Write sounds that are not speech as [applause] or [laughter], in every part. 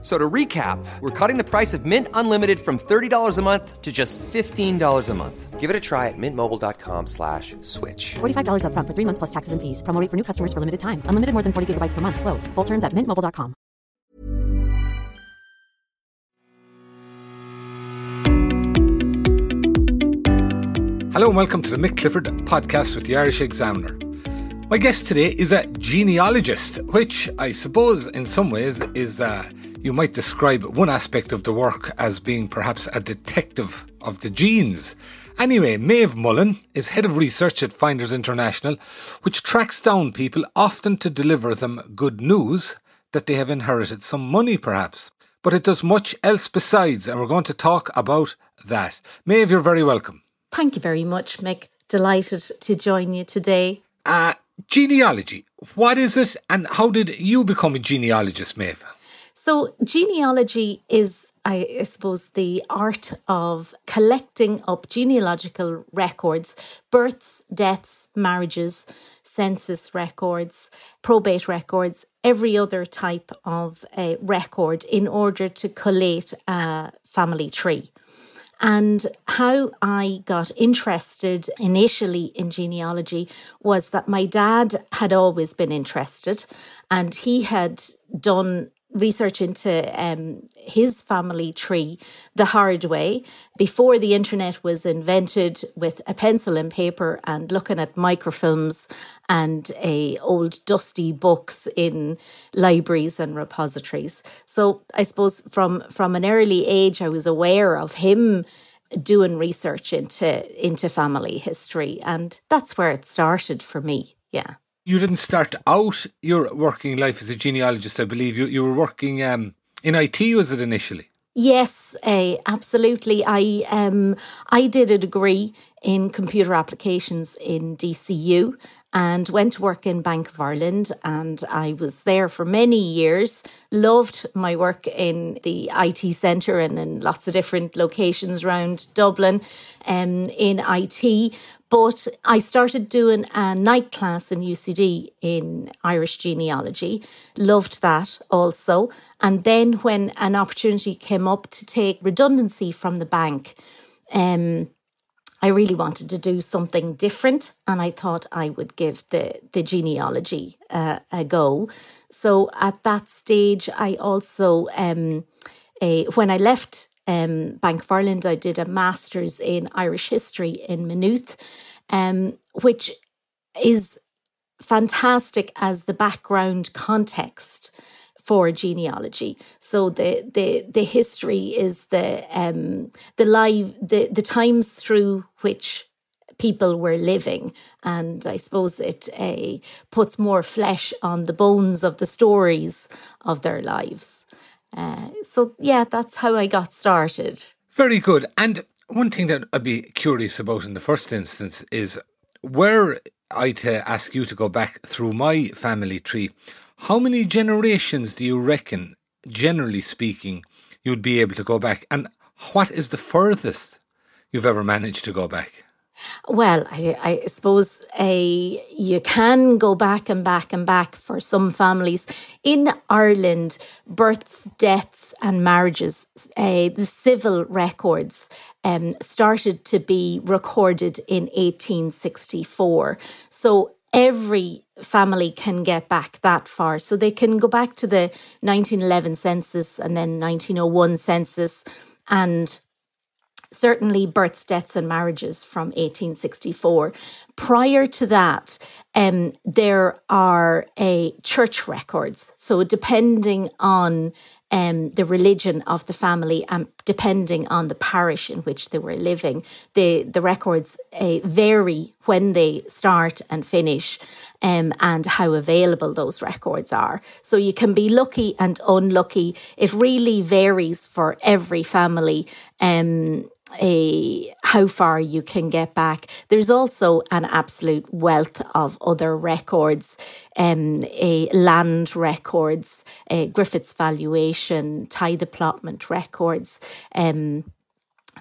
So to recap, we're cutting the price of Mint Unlimited from $30 a month to just $15 a month. Give it a try at mintmobile.com slash switch. $45 upfront for three months plus taxes and fees. Promo rate for new customers for limited time. Unlimited more than 40 gigabytes per month. Slows. Full terms at mintmobile.com. Hello and welcome to the Mick Clifford podcast with the Irish Examiner. My guest today is a genealogist, which I suppose in some ways is uh, you might describe one aspect of the work as being perhaps a detective of the genes. Anyway, Maeve Mullin is head of research at Finders International, which tracks down people often to deliver them good news that they have inherited some money perhaps. But it does much else besides, and we're going to talk about that. Maeve, you're very welcome. Thank you very much, Mick. Delighted to join you today. Uh, genealogy. What is it and how did you become a genealogist, Maeve? So, genealogy is, I suppose, the art of collecting up genealogical records, births, deaths, marriages, census records, probate records, every other type of record in order to collate a family tree. And how I got interested initially in genealogy was that my dad had always been interested and he had done research into um, his family tree the hard way before the internet was invented with a pencil and paper and looking at microfilms and a old dusty books in libraries and repositories. So i suppose from from an early age i was aware of him doing research into into family history and that's where it started for me. Yeah you didn't start out your working life as a genealogist, I believe. You you were working um, in IT, was it initially? Yes, uh, absolutely. I um, I did a degree in computer applications in DCU and went to work in Bank of Ireland and I was there for many years. Loved my work in the IT centre and in lots of different locations around Dublin um, in IT. But I started doing a night class in UCD in Irish genealogy. Loved that also. And then when an opportunity came up to take redundancy from the bank, um, I really wanted to do something different, and I thought I would give the the genealogy uh, a go. So at that stage, I also, um, a, when I left um, Bank of Ireland, I did a master's in Irish history in Maynooth, um, which is fantastic as the background context for genealogy. So the the the history is the um, the live the the times through which people were living, and I suppose it uh, puts more flesh on the bones of the stories of their lives. Uh, so yeah, that's how I got started. Very good. And one thing that I'd be curious about in the first instance is were I to ask you to go back through my family tree, how many generations do you reckon, generally speaking, you'd be able to go back? And what is the furthest you've ever managed to go back? Well, I, I suppose uh, you can go back and back and back for some families. In Ireland, births, deaths, and marriages, uh, the civil records um, started to be recorded in 1864. So every family can get back that far. So they can go back to the 1911 census and then 1901 census and certainly births, deaths, and marriages from 1864. Prior to that, um, there are a church records. So depending on um, the religion of the family and depending on the parish in which they were living, the the records uh, vary when they start and finish, um, and how available those records are. So you can be lucky and unlucky. It really varies for every family. Um, a how far you can get back. There's also an absolute wealth of other records, um, a land records, a Griffiths valuation, tithe allotment records, um,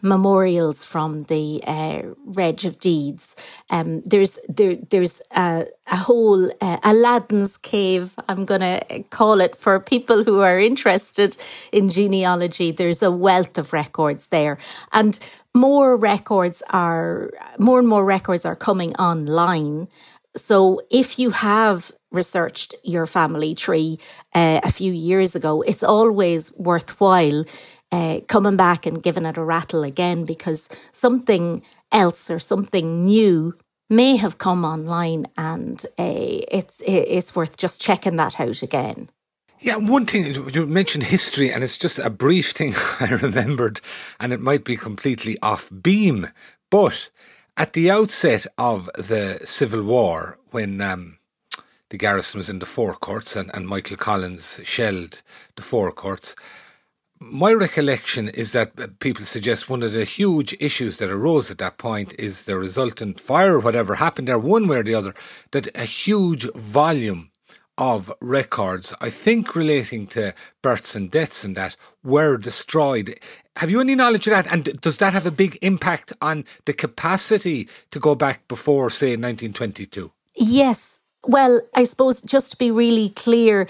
memorials from the uh, Reg of Deeds. Um, there's there there's a, a whole uh, Aladdin's cave. I'm going to call it for people who are interested in genealogy. There's a wealth of records there, and more records are more and more records are coming online. So if you have researched your family tree uh, a few years ago, it's always worthwhile uh, coming back and giving it a rattle again because something else or something new may have come online and uh, it's it's worth just checking that out again. Yeah, one thing you mentioned history, and it's just a brief thing [laughs] I remembered, and it might be completely off beam, but at the outset of the Civil War, when um, the garrison was in the Four Courts and, and Michael Collins shelled the Four Courts, my recollection is that uh, people suggest one of the huge issues that arose at that point is the resultant fire, or whatever happened there, one way or the other, that a huge volume of records, I think relating to births and deaths and that, were destroyed. Have you any knowledge of that? And does that have a big impact on the capacity to go back before, say, 1922? Yes, well, I suppose just to be really clear,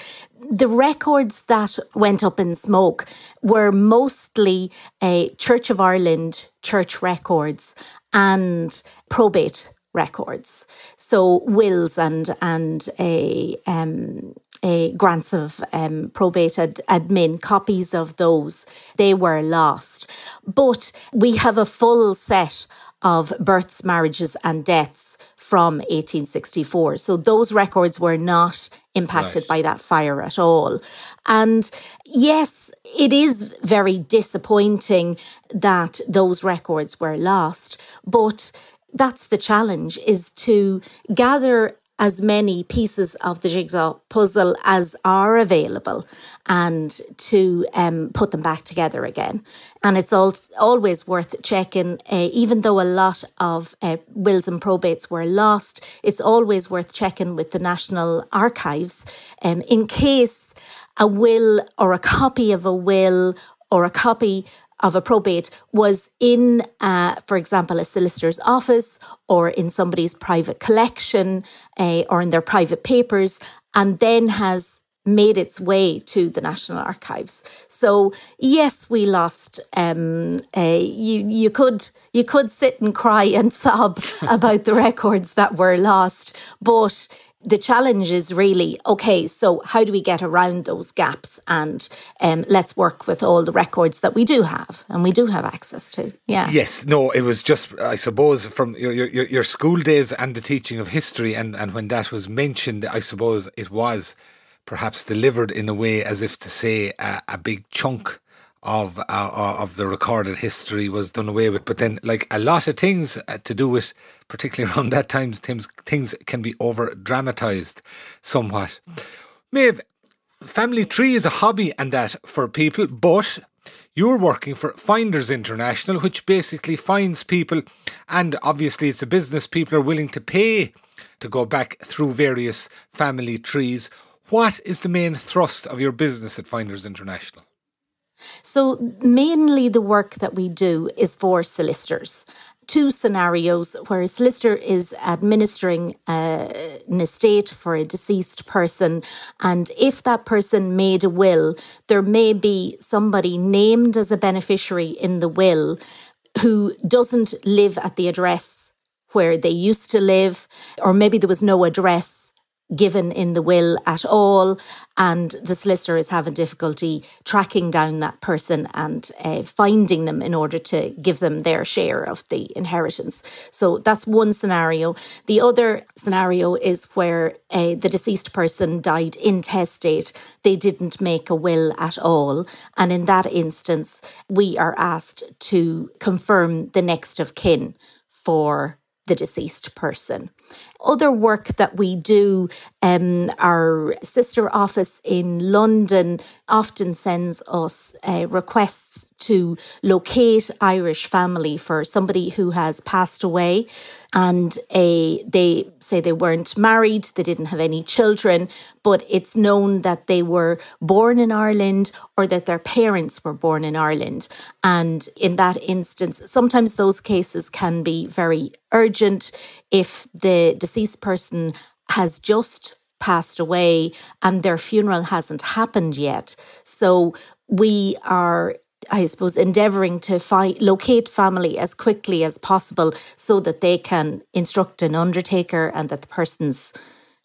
the records that went up in smoke were mostly a Church of Ireland church records and probate records. So wills and and a um, a grants of um, probate ad, admin copies of those they were lost. But we have a full set of births, marriages, and deaths from 1864. So those records were not impacted right. by that fire at all. And yes, it is very disappointing that those records were lost, but that's the challenge is to gather as many pieces of the jigsaw puzzle as are available and to um, put them back together again. And it's all, always worth checking, uh, even though a lot of uh, wills and probates were lost, it's always worth checking with the National Archives um, in case a will or a copy of a will or a copy of a probate was in, uh, for example, a solicitor's office or in somebody's private collection uh, or in their private papers, and then has made its way to the National Archives. So yes, we lost. Um, uh, you you could you could sit and cry and [laughs] sob about the records that were lost, but the challenge is really okay so how do we get around those gaps and um, let's work with all the records that we do have and we do have access to? Yeah. Yes. No it was just i suppose from your, your, your school days and the teaching of history and, and when that was mentioned i suppose it was perhaps delivered in a way as if to say a, a big chunk of uh, uh, of the recorded history was done away with. But then, like a lot of things uh, to do with, particularly [laughs] around that time, things things can be over dramatized somewhat. Maeve, family tree is a hobby and that for people, but you're working for Finders International, which basically finds people, and obviously it's a business people are willing to pay to go back through various family trees. What is the main thrust of your business at Finders International? So, mainly the work that we do is for solicitors. Two scenarios where a solicitor is administering uh, an estate for a deceased person, and if that person made a will, there may be somebody named as a beneficiary in the will who doesn't live at the address where they used to live, or maybe there was no address given in the will at all, and the solicitor is having difficulty tracking down that person and uh, finding them in order to give them their share of the inheritance. So that's one scenario. The other scenario is where uh, the deceased person died intestate, they didn't make a will at all, and in that instance, we are asked to confirm the next of kin for the deceased person. Other work that we do, um, our sister office in London often sends us uh, requests to locate Irish family for somebody who has passed away and a, they say they weren't married, they didn't have any children, but it's known that they were born in Ireland or that their parents were born in Ireland. And in that instance, sometimes those cases can be very urgent if the deceased person has just passed away and their funeral hasn't happened yet. So we are I suppose, endeavouring to find locate family as quickly as possible so that they can instruct an undertaker and that the person's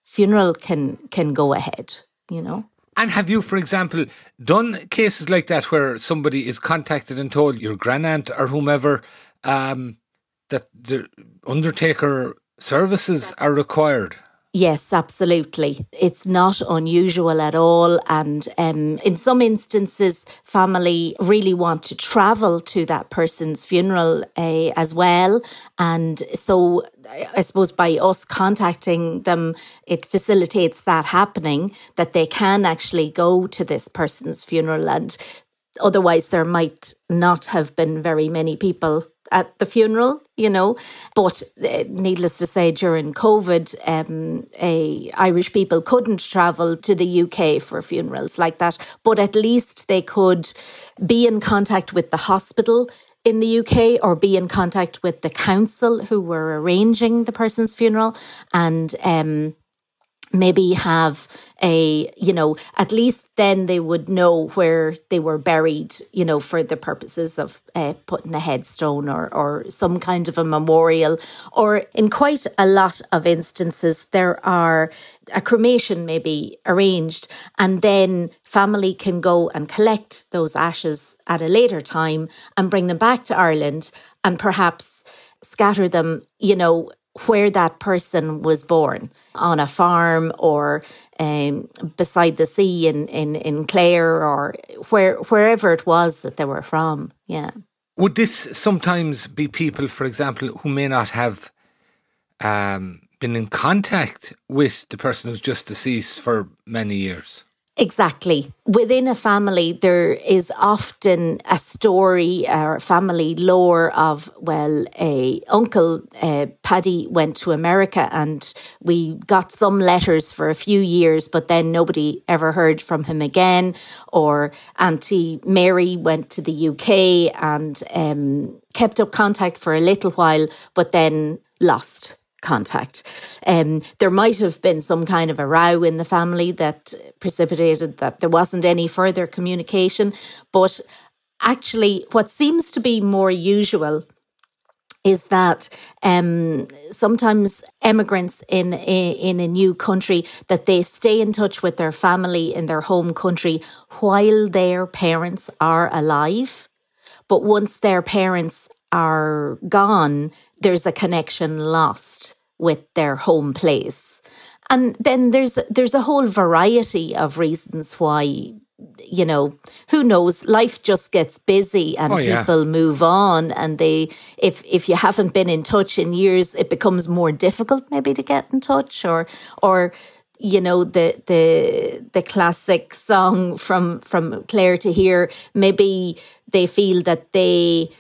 funeral can can go ahead. You know. And have you, for example, done cases like that where somebody is contacted and told your grandaunt or whomever um, that the undertaker services are required? Yes, absolutely. It's not unusual at all. And um, in some instances, family really want to travel to that person's funeral uh, as well. And so I suppose by us contacting them, it facilitates that happening, that they can actually go to this person's funeral. And otherwise, there might not have been very many people at the funeral, you know. But uh, needless to say, during COVID, um, a, Irish people couldn't travel to the UK for funerals like that. But at least they could be in contact with the hospital in the UK or be in contact with the council who were arranging the person's funeral and um, maybe have a you know at least then they would know where they were buried you know for the purposes of uh, putting a headstone or or some kind of a memorial. Or in quite a lot of instances there are a cremation may be arranged and then family can go and collect those ashes at a later time and bring them back to Ireland and perhaps scatter them you know where that person was born on a farm or um, beside the sea in, in, in Clare or where wherever it was that they were from. Yeah. Would this sometimes be people, for example, who may not have um, been in contact with the person who's just deceased for many years? Exactly. Within a family, there is often a story or family lore of, well, a uncle uh, Paddy went to America and we got some letters for a few years, but then nobody ever heard from him again. Or Auntie Mary went to the UK and um, kept up contact for a little while, but then lost contact. Um, there might have been some kind of a row in the family that precipitated that there wasn't any further communication. But actually, what seems to be more usual is that um, sometimes immigrants in in a new country that they stay in touch with their family in their home country while their parents are alive, but once their parents are gone, there's a connection lost with their home place. And then there's there's a whole variety of reasons why you know who knows life just gets busy and oh, yeah. people move on and they if if you haven't been in touch in years it becomes more difficult maybe to get in touch or or you know the the the classic song from from Clare to Here maybe they feel that they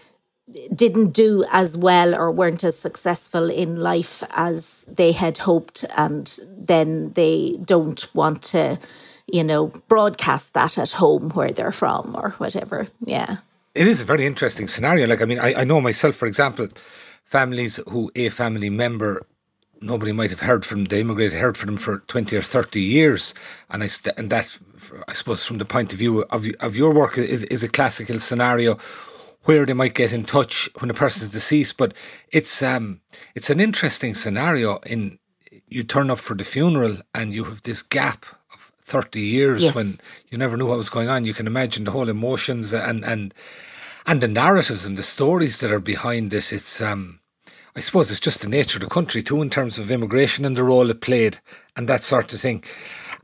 didn't do as well or weren't as successful in life as they had hoped and then they don't want to you know broadcast that at home where they're from or whatever. Yeah. It is a very interesting scenario. Like i mean i, I know myself for example families who a family member nobody might have heard from they immigrated heard from them for 20 or 30 years and I st- and that I suppose from the point of view of of your work is is a classical scenario where they might get in touch when a person is deceased. But it's um, it's an interesting scenario. In you turn up for the funeral and you have this gap of thirty years yes. when you never knew what was going on. You can imagine the whole emotions and and and the narratives and the stories that are behind this. It's um, I suppose it's just the nature of the country too, in terms of immigration and the role it played and that sort of thing.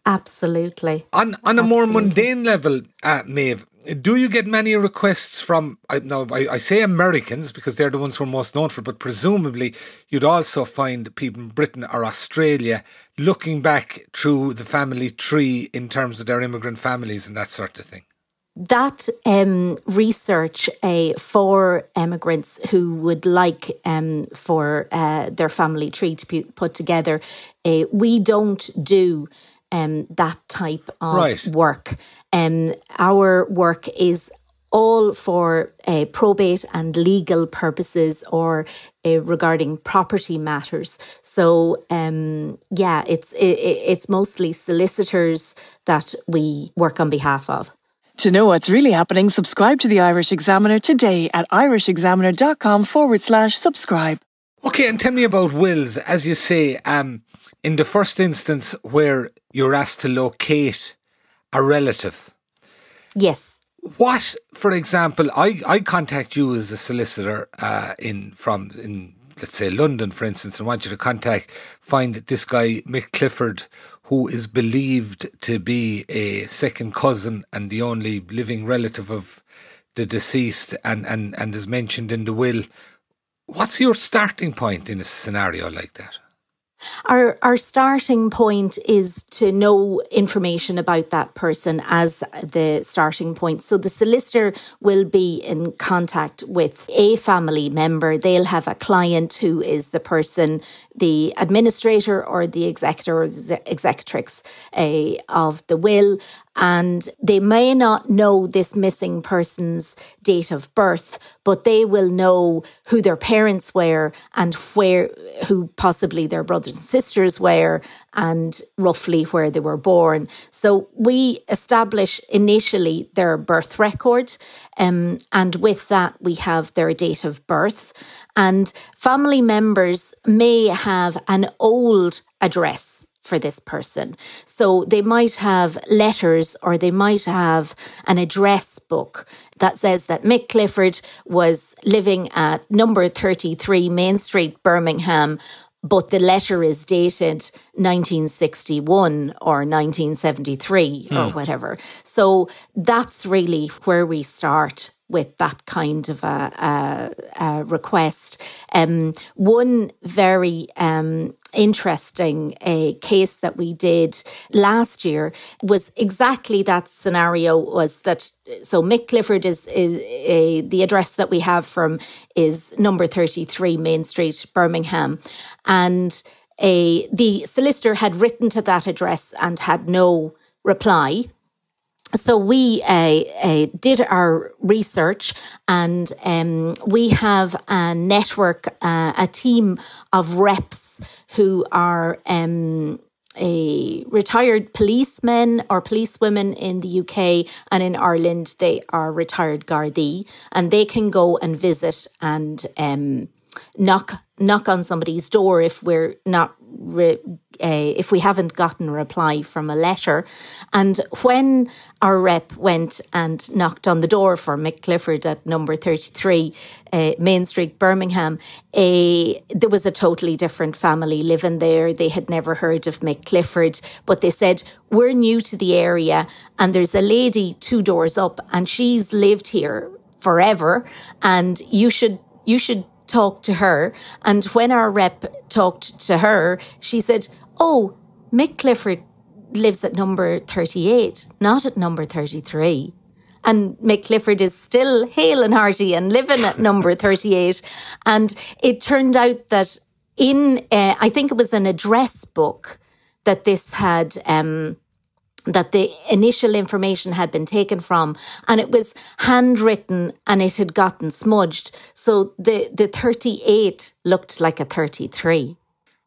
Absolutely. On on a Absolutely. more mundane level, uh, Maeve, Do you get many requests from? I, no, I, I say Americans because they're the ones who are most known for. But presumably, you'd also find people in Britain or Australia looking back through the family tree in terms of their immigrant families and that sort of thing that um, research uh, for immigrants who would like um, for uh, their family tree to be put together, uh, we don't do um, that type of right. work. Um, our work is all for uh, probate and legal purposes or uh, regarding property matters. So um, yeah, it's it, it's mostly solicitors that we work on behalf of. To know what's really happening, subscribe to the Irish Examiner today at irishexaminer.com forward slash subscribe. Okay, and tell me about wills. As you say, um, in the first instance where you're asked to locate a relative. Yes. What, for example, I, I contact you as a solicitor uh, in from in let's say London, for instance, and want you to contact find this guy Mick Clifford who is believed to be a second cousin and the only living relative of the deceased and, and, and is mentioned in the will. What's your starting point in a scenario like that? Our our starting point is to know information about that person as the starting point. So the solicitor will be in contact with a family member. They'll have a client who is the person, the administrator or the executor or the executrix uh, of the will, and they may not know this missing person's date of birth, but they will know who their parents were and where, who possibly their brothers and sisters were, and roughly where they were born. So we establish initially their birth record, um, and with that, we have their date of birth. And family members may have an old address for this person. So they might have letters or they might have an address book that says that Mick Clifford was living at number 33 Main Street, Birmingham but the letter is dated 1961 or 1973 or hmm. whatever. So that's really where we start with that kind of a, a, a request. Um, one very um, interesting case that we did last year was exactly that scenario. Was that so? Mick Clifford is is uh, the address that we have from is number thirty three Main Street, Birmingham, and a the solicitor had written to that address and had no reply so we uh, uh, did our research and um, we have a network, uh, a team of reps who are um, a retired policemen or policewomen in the UK and in Ireland. They are retired Gardaí and they can go and visit and um, knock knock on somebody's door if we're not re, uh, if we haven't gotten a reply from a letter. And when our rep went and knocked on the door for Mick Clifford at number 33 uh, Main Street, Birmingham, uh, there was a totally different family living there. They had never heard of Mick Clifford, but they said, We're new to the area, and there's a lady two doors up, and she's lived here forever, and you should you should talk to her. And when our rep talked to her, she said, Oh, Mick Clifford lives at number 38, not at number 33. And Mick Clifford is still hale and hearty and living at number 38. And it turned out that in, uh, I think it was an address book that this had, um, that the initial information had been taken from and it was handwritten and it had gotten smudged. So the, the 38 looked like a 33.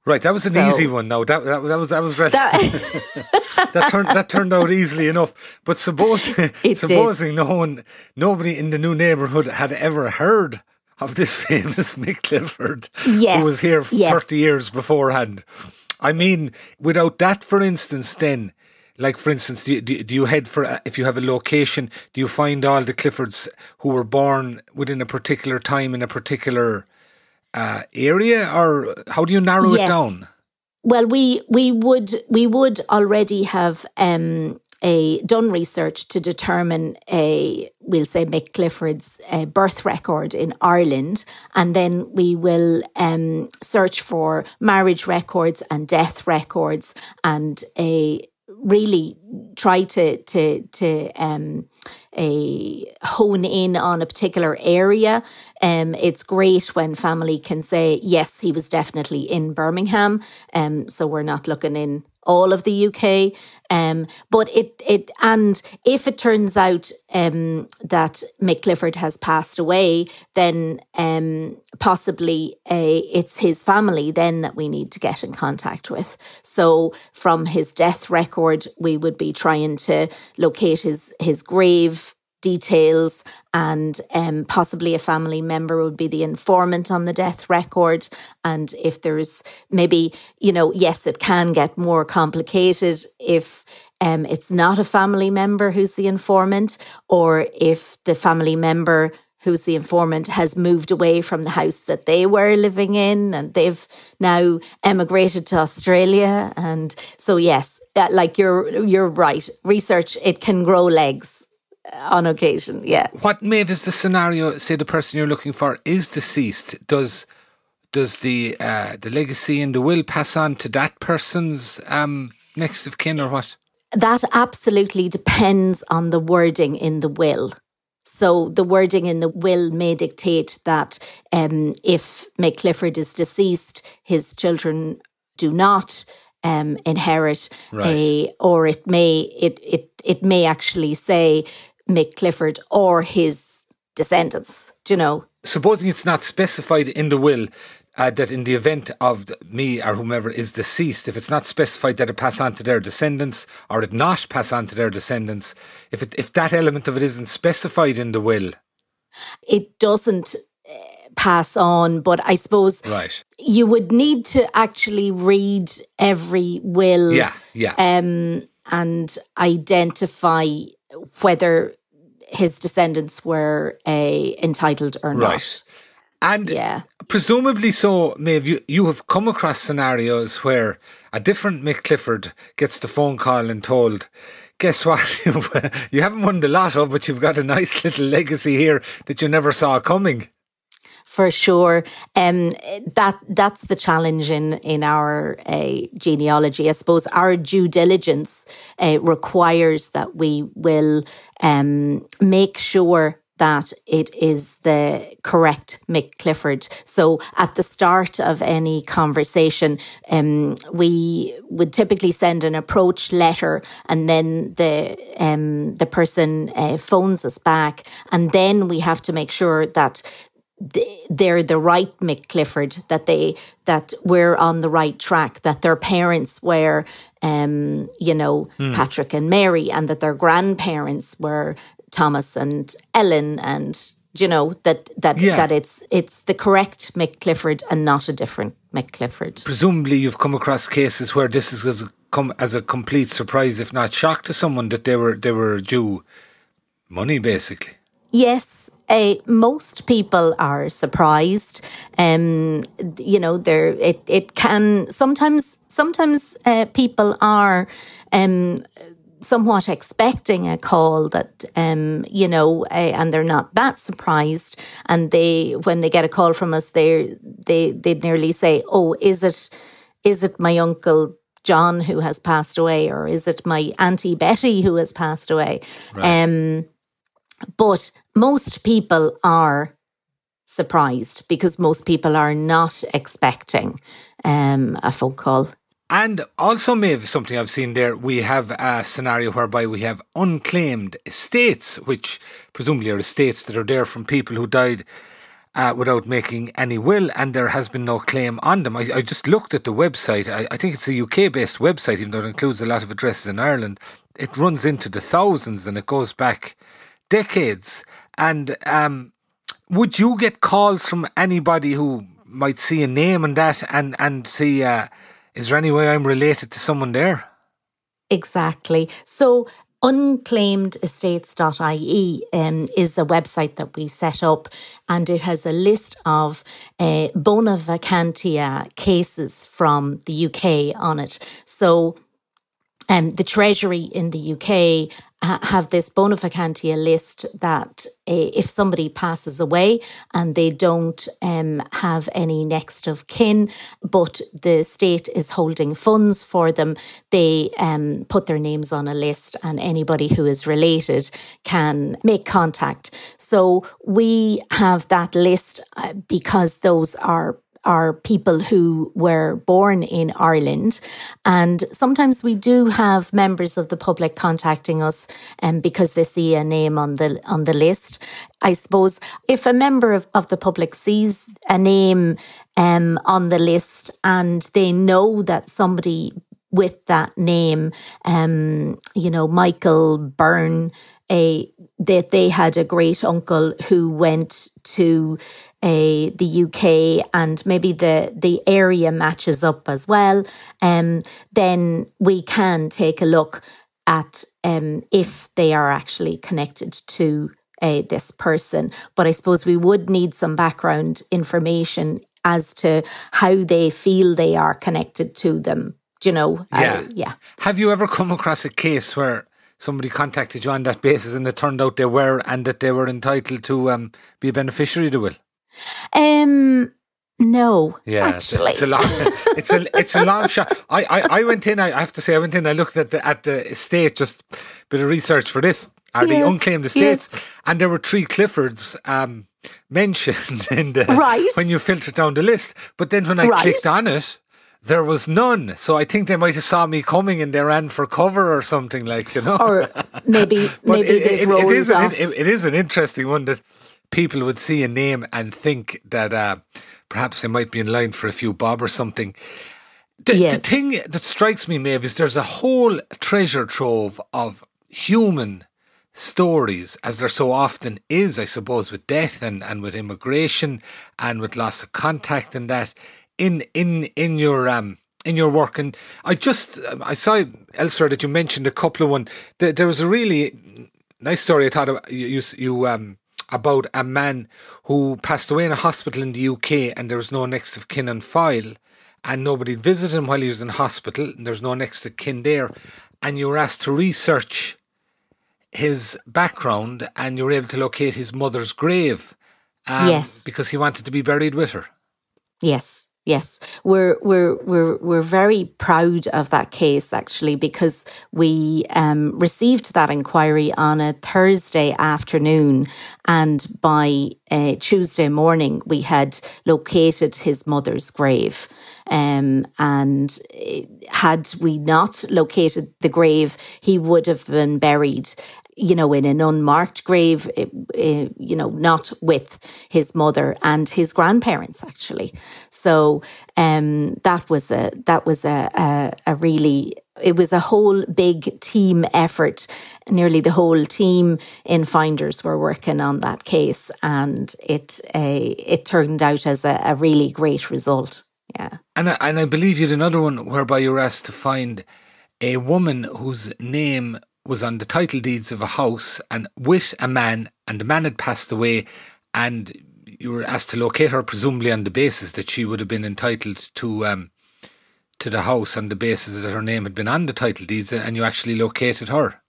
Right, that was an so, easy one. No, that that, that was that was that, [laughs] [laughs] that turned that turned out easily enough. But suppose [laughs] supposing did. no one, nobody in the new neighbourhood had ever heard of this famous Mick Clifford, yes, who was here yes. thirty years beforehand. I mean, without that, for instance, then like, for instance, do you, do you head for, if you have a location, do you find all the Cliffords who were born within a particular time in a particular uh, area, or how do you narrow yes. it down? Well, we we would we would already have um, a done research to determine a we'll say Mick Clifford's uh, birth record in Ireland, and then we will um, search for marriage records and death records, and a really try to to to um, a hone in on a particular area. Um, it's great when family can say yes, he was definitely in Birmingham. Um, so we're not looking in all of the UK. Um, but it it and if it turns out um, that Mick Clifford has passed away, then um, possibly a, it's his family then that we need to get in contact with. So from his death record, we would be trying to locate his his grave details and um, possibly a family member would be the informant on the death record. And if there's maybe, you know, yes, it can get more complicated if um, it's not a family member who's the informant or if the family member who's the informant has moved away from the house that they were living in and they've now emigrated to Australia. And so yes like you're you're right. Research it can grow legs on occasion. Yeah. What Maeve is the scenario? Say the person you're looking for is deceased. Does does the uh, the legacy and the will pass on to that person's um, next of kin or what? That absolutely depends on the wording in the will. So the wording in the will may dictate that um, if Mick Clifford is deceased, his children do not um, inherit, right. a, or it may it it it may actually say Mick Clifford or his descendants, do you know? Supposing it's not specified in the will uh, that in the event of the, me or whomever is deceased, if it's not specified that it pass on to their descendants or it not pass on to their descendants, if it, if that element of it isn't specified in the will, it doesn't uh, pass on. But I suppose right. you would need to actually read every will, yeah, yeah, um, and identify whether his descendants were a entitled or not. Right. And yeah. presumably so, Maeve, you, you have come across scenarios where a different Mick Clifford gets the phone call and told, guess what? [laughs] you haven't won the lotto, but you've got a nice little legacy here that you never saw coming for sure. Um, that that's the challenge in in our uh, genealogy. I suppose our due diligence uh, requires that we will um, make sure that it is the correct Mick Clifford. So at the start of any conversation, um, we would typically send an approach letter, and then the um, the person uh, phones us back, and then we have to make sure that they're the right Mick Clifford, that they that we're on the right track, that their parents were, um, you know, mm. Patrick and Mary, and that their grandparents were Thomas and Ellen, and you know that that yeah. that it's it's the correct Mick Clifford and not a different Mick Clifford. Presumably, you've come across cases where this is come as a complete surprise, if not shock, to someone that they were they were due money, basically. Yes, uh, most people are surprised. Um, you know, there it it can sometimes sometimes uh, people are. Um, somewhat expecting a call that um, you know uh, and they're not that surprised and they when they get a call from us they they they nearly say oh is it is it my uncle John who has passed away or is it my auntie Betty who has passed away right. um but most people are surprised because most people are not expecting um, a phone call. And also, maybe something I've seen there, we have a scenario whereby we have unclaimed estates, which presumably are estates that are there from people who died uh, without making any will, and there has been no claim on them. I, I just looked at the website. I, I, think it's a UK based website, even though it includes a lot of addresses in Ireland. It runs into the thousands and it goes back decades. And um, would you get calls from anybody who might see a name and that and, and see, uh, is there any way I'm related to someone there? Exactly. So unclaimedestates.ie um, is a website that we set up and it has a list of uh, bona vacantia cases from the UK on it. So um, the Treasury in the UK have this bona vacantia list that uh, if somebody passes away and they don't um, have any next of kin, but the state is holding funds for them, they um, put their names on a list and anybody who is related can make contact. So we have that list uh, because those are are people who were born in Ireland. And sometimes we do have members of the public contacting us um, because they see a name on the on the list. I suppose if a member of, of the public sees a name um, on the list and they know that somebody with that name, um, you know, Michael Byrne, a that they had a great uncle who went to a, the UK and maybe the, the area matches up as well, um, then we can take a look at um, if they are actually connected to uh, this person. But I suppose we would need some background information as to how they feel they are connected to them. Do you know? Yeah. Uh, yeah. Have you ever come across a case where somebody contacted you on that basis and it turned out they were and that they were entitled to um, be a beneficiary of the will? Um, no, Yeah, actually. it's a long, [laughs] it's a it's a long shot. I, I, I went in. I, have to say, I went in. I looked at the at the estate, just a bit of research for this. Are the unclaimed estates? And there were three Cliffords um, mentioned [laughs] in the Right. when you filtered down the list. But then when I Right. clicked on it, there was none. So I think they might have saw me coming and they ran for cover or something like you know. or maybe [laughs] maybe it- they've it- rolled it is an, off. it- it is an interesting one that people would see a name and think that uh, perhaps they might be in line for a few bob or something. The, the thing that strikes me, Maeve, is there's a whole treasure trove of human stories, as there so often is, I suppose, with death and, and with immigration and with loss of contact and that in in in your um in your work. And I just um, I saw elsewhere that you mentioned a couple of one. There, there was a really nice story I thought of, you, you um about a man who passed away in a hospital in the UK and there was no next of kin on file and nobody visited him while he was in hospital and there's no next of kin there. And you were asked to research his background and you were able to locate his mother's grave um, Yes. because he wanted to be buried with her. Yes, yes. We're we're we're we're very proud of that case actually because we um, received that inquiry on a Thursday afternoon, and by uh, Tuesday morning we had located his mother's grave. Um, and had we not located the grave, he would have been buried you know, in an unmarked grave, eh, eh, you know, not with his mother and his grandparents actually. So um, that was a that was a, a a really it was a whole big team effort. Nearly the whole team in Finders were working on that case, and it uh, it turned out as a, a really great result. Yeah. And I, and I believe you had another one whereby you were asked to find a woman whose name was on the title deeds of a house and with a man, and the man had passed away, and you were asked to locate her, presumably on the basis that she would have been entitled to um, to the house on the basis that her name had been on the title deeds, and you actually located her.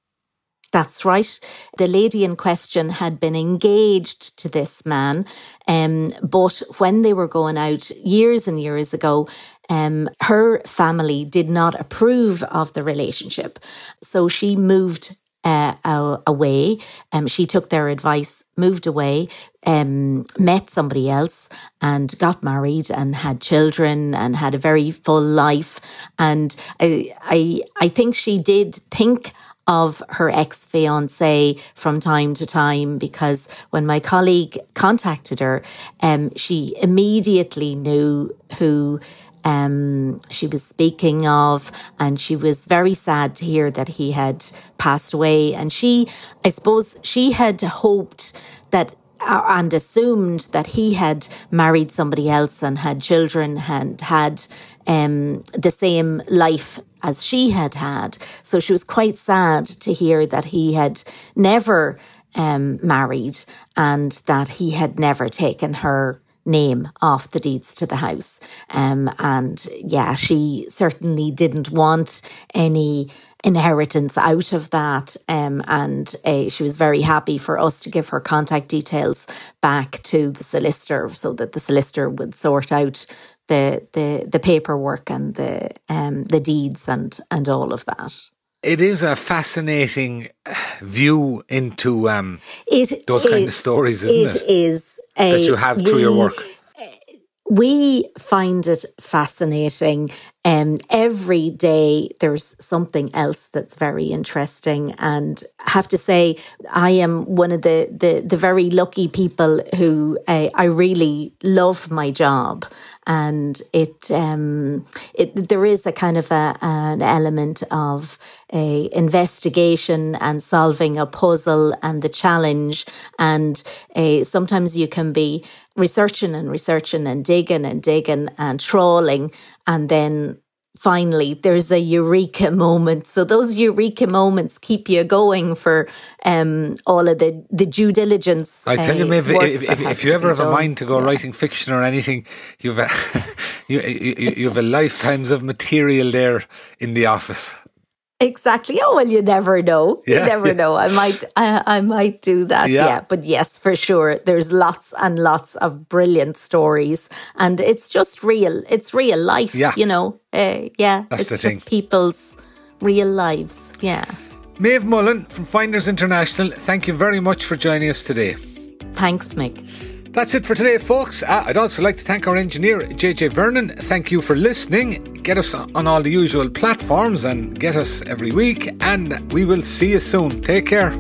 That's right. The lady in question had been engaged to this man, um, but when they were going out years and years ago, um, her family did not approve of the relationship. So she moved uh, away. Um, she took their advice, moved away, um, met somebody else, and got married and had children and had a very full life. And I, I, I think she did think of her ex fiance from time to time because when my colleague contacted her, um, she immediately knew who um, she was speaking of, and she was very sad to hear that he had passed away. And she, I suppose, she had hoped that uh, and assumed that he had married somebody else and had children and had um, the same life as she had had. So she was quite sad to hear that he had never um, married and that he had never taken her name off the deeds to the house. Um, and yeah, she certainly didn't want any inheritance out of that. Um, and uh, she was very happy for us to give her contact details back to the solicitor so that the solicitor would sort out the the, the paperwork and the um, the deeds and and all of that. It is a fascinating view into um, it those kind of stories, isn't it? It is a, that you have through we, your work. We find it fascinating. Um, every day there's something else that's very interesting, and I have to say I am one of the the, the very lucky people who uh, I really love my job, and it um, it there is a kind of a, an element of a investigation and solving a puzzle and the challenge, and uh, sometimes you can be researching and researching and digging and digging and trawling, and then finally there's a eureka moment so those eureka moments keep you going for um, all of the, the due diligence I tell uh, you, Maeve, if, if, if you ever have done. a mind to go yeah. writing fiction or anything, you've a, [laughs] you, you, you have a lifetimes of material there in the office. Exactly. Oh well, you never know. Yeah, you never yeah. know. I might, I, I might do that. Yeah. Yeah. But yes, for sure, there's lots and lots of brilliant stories, and it's just real. It's real life. Yeah. You know. Uh, yeah. That's it's the just thing. people's real lives. Yeah. Maeve Mullin from Finders International, thank you very much for joining us today. Thanks, Mick. That's it for today, folks. Uh, I'd also like to thank our engineer, JJ Vernon. Thank you for listening. Get us on all the usual platforms and get us every week, and we will see you soon. Take care.